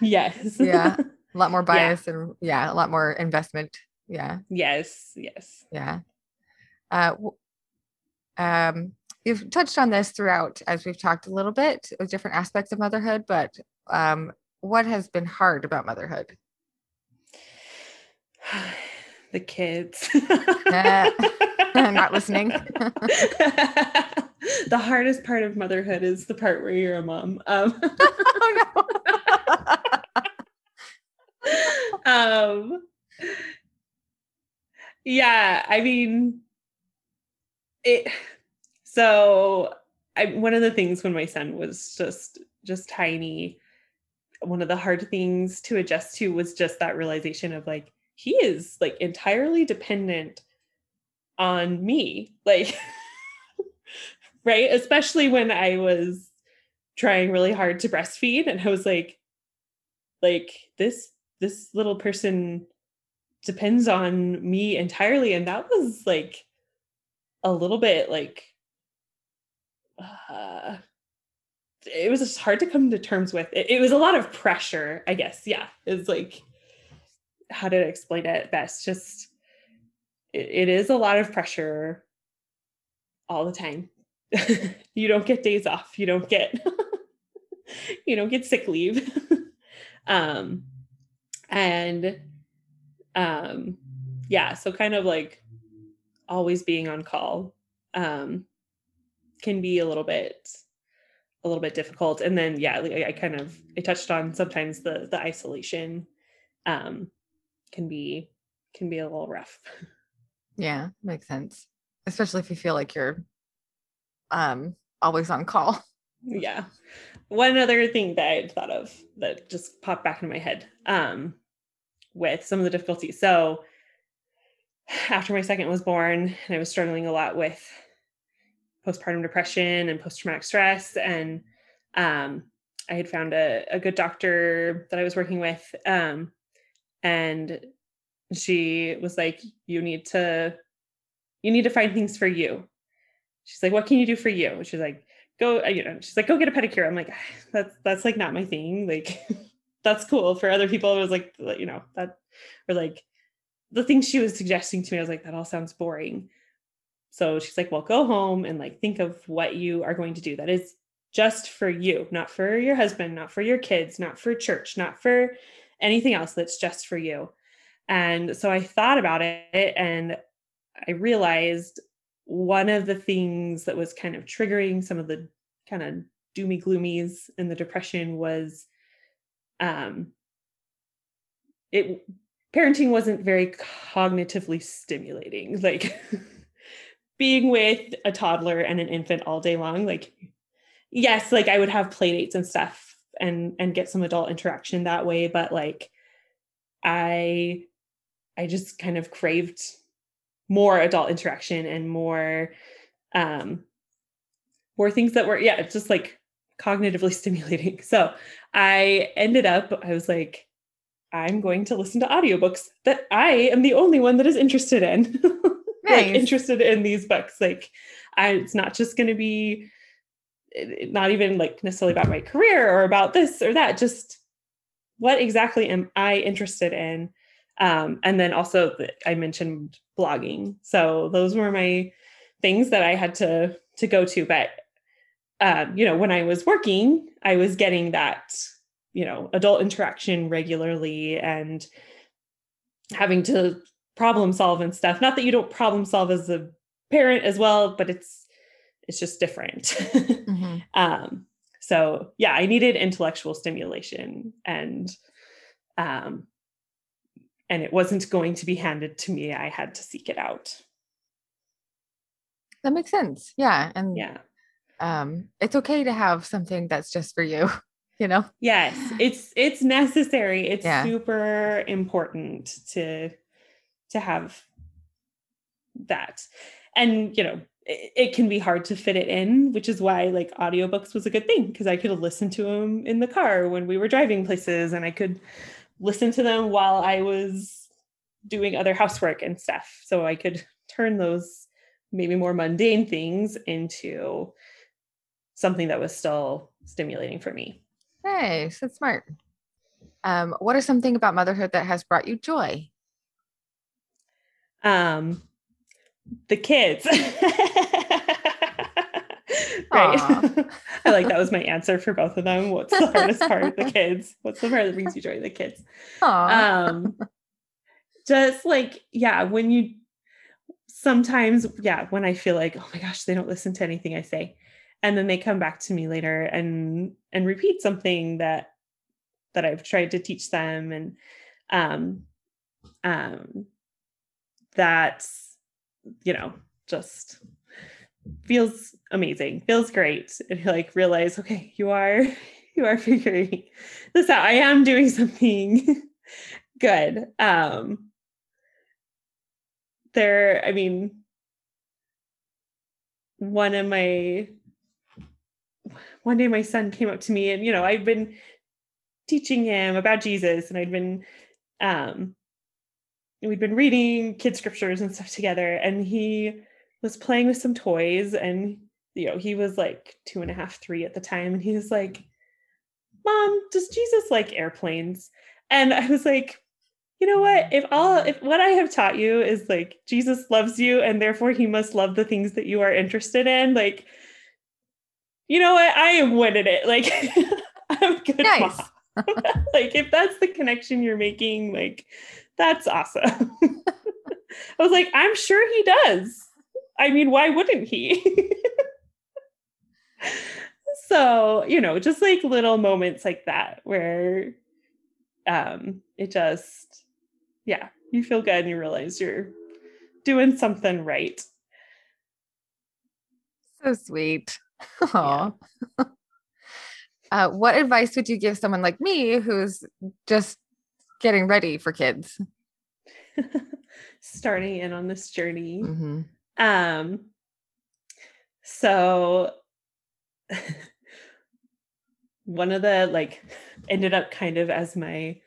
Yes. yeah. A lot more bias yeah. and yeah, a lot more investment. Yeah. Yes. Yes. Yeah. Uh, um, you've touched on this throughout as we've talked a little bit with different aspects of motherhood, but um, what has been hard about motherhood? [sighs] the kids. uh, [laughs] [laughs] not listening. [laughs] the hardest part of motherhood is the part where you're a mom. Um, oh, no. um, yeah, I mean, it. So, I one of the things when my son was just just tiny, one of the hard things to adjust to was just that realization of like he is like entirely dependent on me [laughs] like right? Especially when i was trying really hard to breastfeed and i was like like this this little person depends on me entirely. And that was like a little bit like uh, it was just hard to come to terms with. It, it was a lot of pressure i guess. Yeah it's like how to explain it best. Just it, it is a lot of pressure all the time. [laughs] You don't get days off. You don't get [laughs] you don't get sick leave. [laughs] Um and um yeah so kind of like always being on call. Um can be a little bit a little bit difficult and then yeah I, I kind of i touched on sometimes the the isolation um can be can be a little rough. Yeah, makes sense. Especially if you feel like you're um always on call. Yeah. One other thing that I thought of that just popped back in my head um with some of the difficulties. So [sighs] after my second was born and I was struggling a lot with postpartum depression and post-traumatic stress. And um I had found a, a good doctor that I was working with um and she was like you need to you need to find things for you. She's like what can you do for you? She's like go uh, you know she's like go get a pedicure. I'm like that's that's like not my thing. Like [laughs] that's cool for other people. It was like you know that or like the things she was suggesting to me i was like that all sounds boring so she's like well go home and like think of what you are going to do that is just for you not for your husband not for your kids not for church not for anything else that's just for you. And so I thought about it and I realized one of the things that was kind of triggering some of the kind of doomy gloomies and the depression was um it parenting wasn't very cognitively stimulating like [laughs] being with a toddler and an infant all day long like yes like i would have play dates and stuff and and get some adult interaction that way but like i i just kind of craved more adult interaction and more um more things that were yeah it's just like cognitively [laughs] stimulating. So i ended up i was like i'm going to listen to audiobooks that i am the only one that is interested in [laughs] nice. like interested in these books like I, it's not just going to be not even like necessarily about my career or about this or that just what exactly am i interested in? Um, and then also the, i mentioned blogging. So those were my things that i had to to go to. But um, you know when i was working i was getting that you know adult interaction regularly and having to problem solve and stuff not that you don't problem solve as a parent as well but it's it's just different. [laughs] mm-hmm. um, so yeah, I needed intellectual stimulation and um, and it wasn't going to be handed to me. I had to seek it out. That makes sense. Yeah. And yeah. Um, it's okay to have something that's just for you. [laughs] you know? Yes, it's it's necessary. It's Yeah. super important to to have that. And you know, it, it can be hard to fit it in, which is why like audiobooks was a good thing because I could listen to them in the car when we were driving places and I could listen to them while I was doing other housework and stuff. So I could turn those maybe more mundane things into something that was still stimulating for me. Nice. That's smart. Um, what is something about motherhood that has brought you joy? Um, the kids. [laughs] right. [laughs] I like that was my answer for both of them. What's the hardest part? The [laughs] kids. What's the part that brings you joy? The kids. Aw. Um, just like, yeah, when you sometimes, yeah, when I feel like, oh my gosh, they don't listen to anything I say. And then they come back to me later and and repeat something that that I've tried to teach them. And um um that's you know just feels amazing feels great. [laughs] And you like realize okay you are [laughs] you are figuring this out. I am doing something [laughs] good. Um there i mean one of my one day my son came up to me and you know i've been teaching him about jesus and i'd been um we'd been reading kid scriptures and stuff together and he was playing with some toys and you know he was like two and a half three at the time and he was like mom does jesus like airplanes? And i was like you know what? If all if what i have taught you is like jesus loves you and therefore he must love the things that you are interested in like you know what? I am winning it. Like [laughs] i'm good Nice. [laughs] like if that's the connection you're making like that's awesome. [laughs] I was like i'm sure he does. I mean why wouldn't he? [laughs] So you know just like little moments like that where um it just yeah you feel good and you realize you're doing something right. So sweet. [laughs] Aw. uh, what advice would you give someone like me who's just getting ready for kids? [laughs] starting in on this journey Mhm. Um, so [laughs] one of the like ended up kind of as my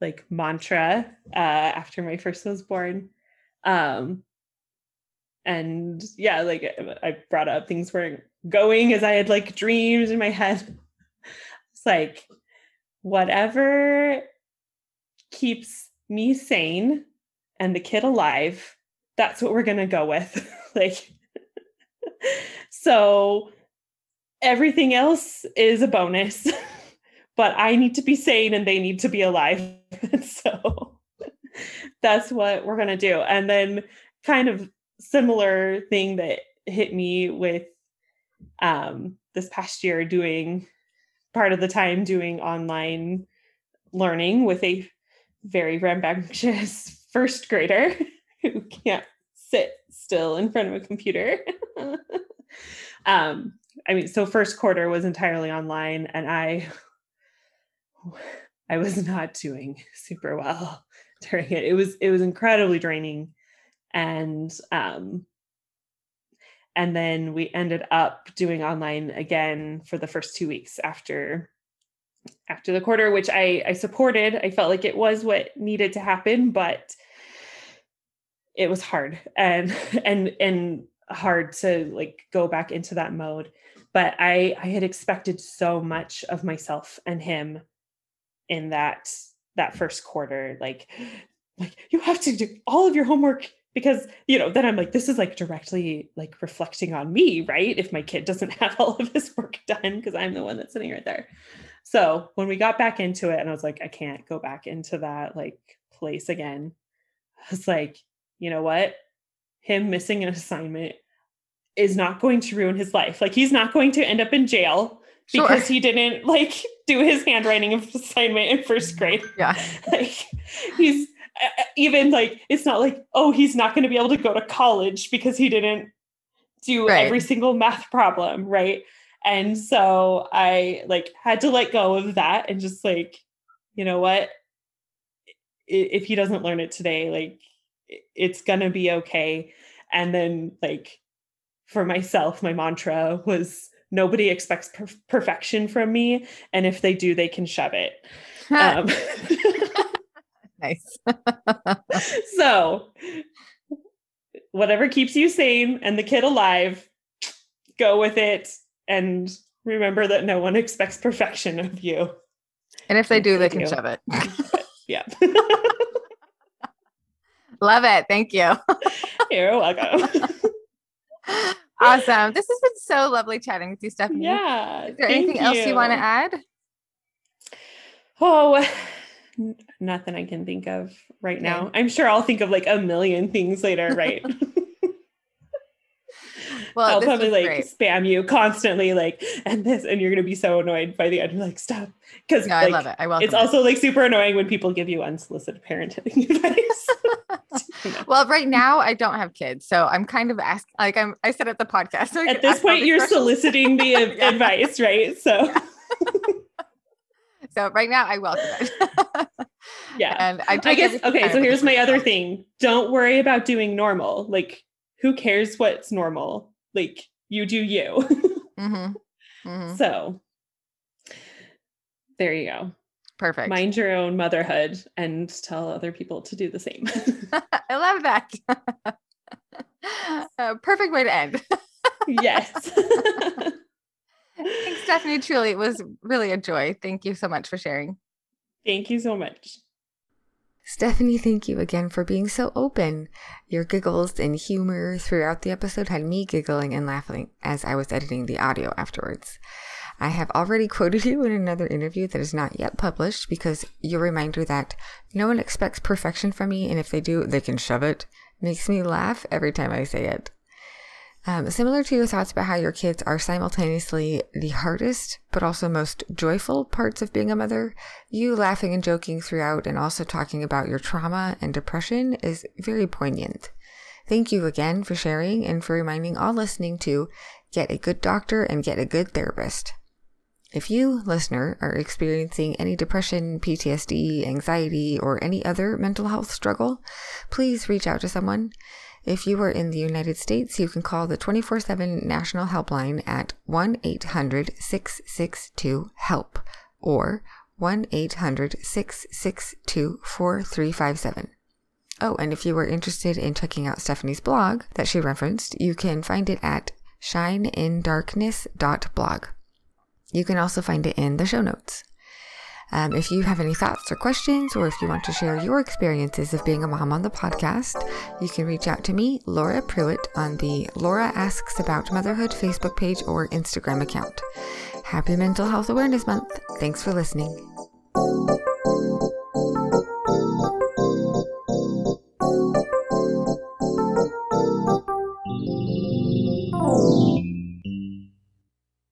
like mantra uh after my first was born. Um and yeah, like I brought up things weren't going as I had like dreamed in my head. [laughs] It's like whatever keeps me sane and the kid alive that's what we're going to go with. [laughs] Like so everything else is a bonus [laughs] but i need to be sane and they need to be alive. [laughs] So that's what we're going to do. And then kind of similar thing that hit me with um this past year doing part of the time doing online learning with a very rambunctious [laughs] first grader [laughs] who can't sit still in front of a computer. [laughs] um, I mean, so first quarter was entirely online, and I, [sighs] I was not doing super well during it. It was it was incredibly draining, and um, and then we ended up doing online again for the first two weeks after after the quarter, which I I supported. I felt like it was what needed to happen, but it was hard [laughs] and and and hard to like go back into that mode. But i i had expected so much of myself and him in that that first quarter. Like like you have to do all of your homework because you know then i'm like this is like directly like reflecting on me right? If my kid doesn't [laughs] have all of his work done because i'm the one that's sitting right there so when we got back into it and i was like i can't go back into that like place again i was like you know what? Him missing an assignment is not going to ruin his life. Like he's not going to end up in jail Sure. because he didn't like do his handwriting of assignment in first grade. Yeah. [laughs] Like he's uh, even like it's not like oh he's not going to be able to go to college because he didn't do Right. every single math problem, right? And so I like had to let go of that and just like, you know what? If he doesn't learn it today, like it's going to be okay. And then like for myself, my mantra was nobody expects per- perfection from me. And if they do, they can shove it. [laughs] um, [laughs] nice. [laughs] so, whatever keeps you sane and the kid alive, go with it. And remember that no one expects perfection of you. And if they do, they, they can do. shove it. [laughs] yeah. [laughs] Love it. Thank you. [laughs] You're welcome. awesome. This has been so lovely chatting with you, Stephanie. Yeah. Is there anything you. else you want to add? Oh, nothing I can think of right now. I'm sure I'll think of like a million things later, right? Well, I'll probably like great. spam you constantly, like, and this, and you're gonna be so annoyed by the end. You're like, stop. Because no, like, I love it. I welcome It's it. also like super annoying when people give you unsolicited parenting [laughs] advice. [laughs] well, right now I don't have kids, so I'm kind of asking. Like I'm, I said at the podcast. So at this point, you're questions. soliciting the [laughs] yeah. advice, right? So. Yeah. so right now, I welcome it. yeah, and I, I guess okay. So here's my other thing: don't worry about doing normal. Like, who cares what's normal? Like, you do you. mm-hmm. Mm-hmm. So there you go. Perfect. Mind your own motherhood and tell other people to do the same. [laughs] [laughs] I love that. [laughs] uh, perfect way to end. yes. Thanks, Stephanie. Truly, it was really a joy. Thank you so much for sharing. Thank you so much. Stephanie, thank you again for being so open. Your giggles and humor throughout the episode had me giggling and laughing as I was editing the audio afterwards. I have already [laughs] quoted you in another interview that is not yet published because your reminder that no one expects perfection from me, and if they do, they can shove it, makes me laugh every time I say it. Um, similar to your thoughts about how your kids are simultaneously the hardest, but also most joyful parts of being a mother, you laughing and joking throughout and also talking about your trauma and depression is very poignant. Thank you again for sharing and for reminding all listening to get a good doctor and get a good therapist. If you, listener, are experiencing any depression, PTSD, anxiety, or any other mental health struggle, please reach out to someone. If you are in the United States, you can call the 24 7 National Helpline at 1 800 662 HELP or 1 800 662 4357. Oh, and if you are interested in checking out Stephanie's blog that she referenced, you can find it at shineindarkness.blog. You can also find it in the show notes. Um, if you have any thoughts or questions, or if you want to share your experiences of being a mom on the podcast, you can reach out to me, Laura Pruitt, on the Laura Asks About Motherhood Facebook page or Instagram account. Happy Mental Health Awareness Month. Thanks for listening.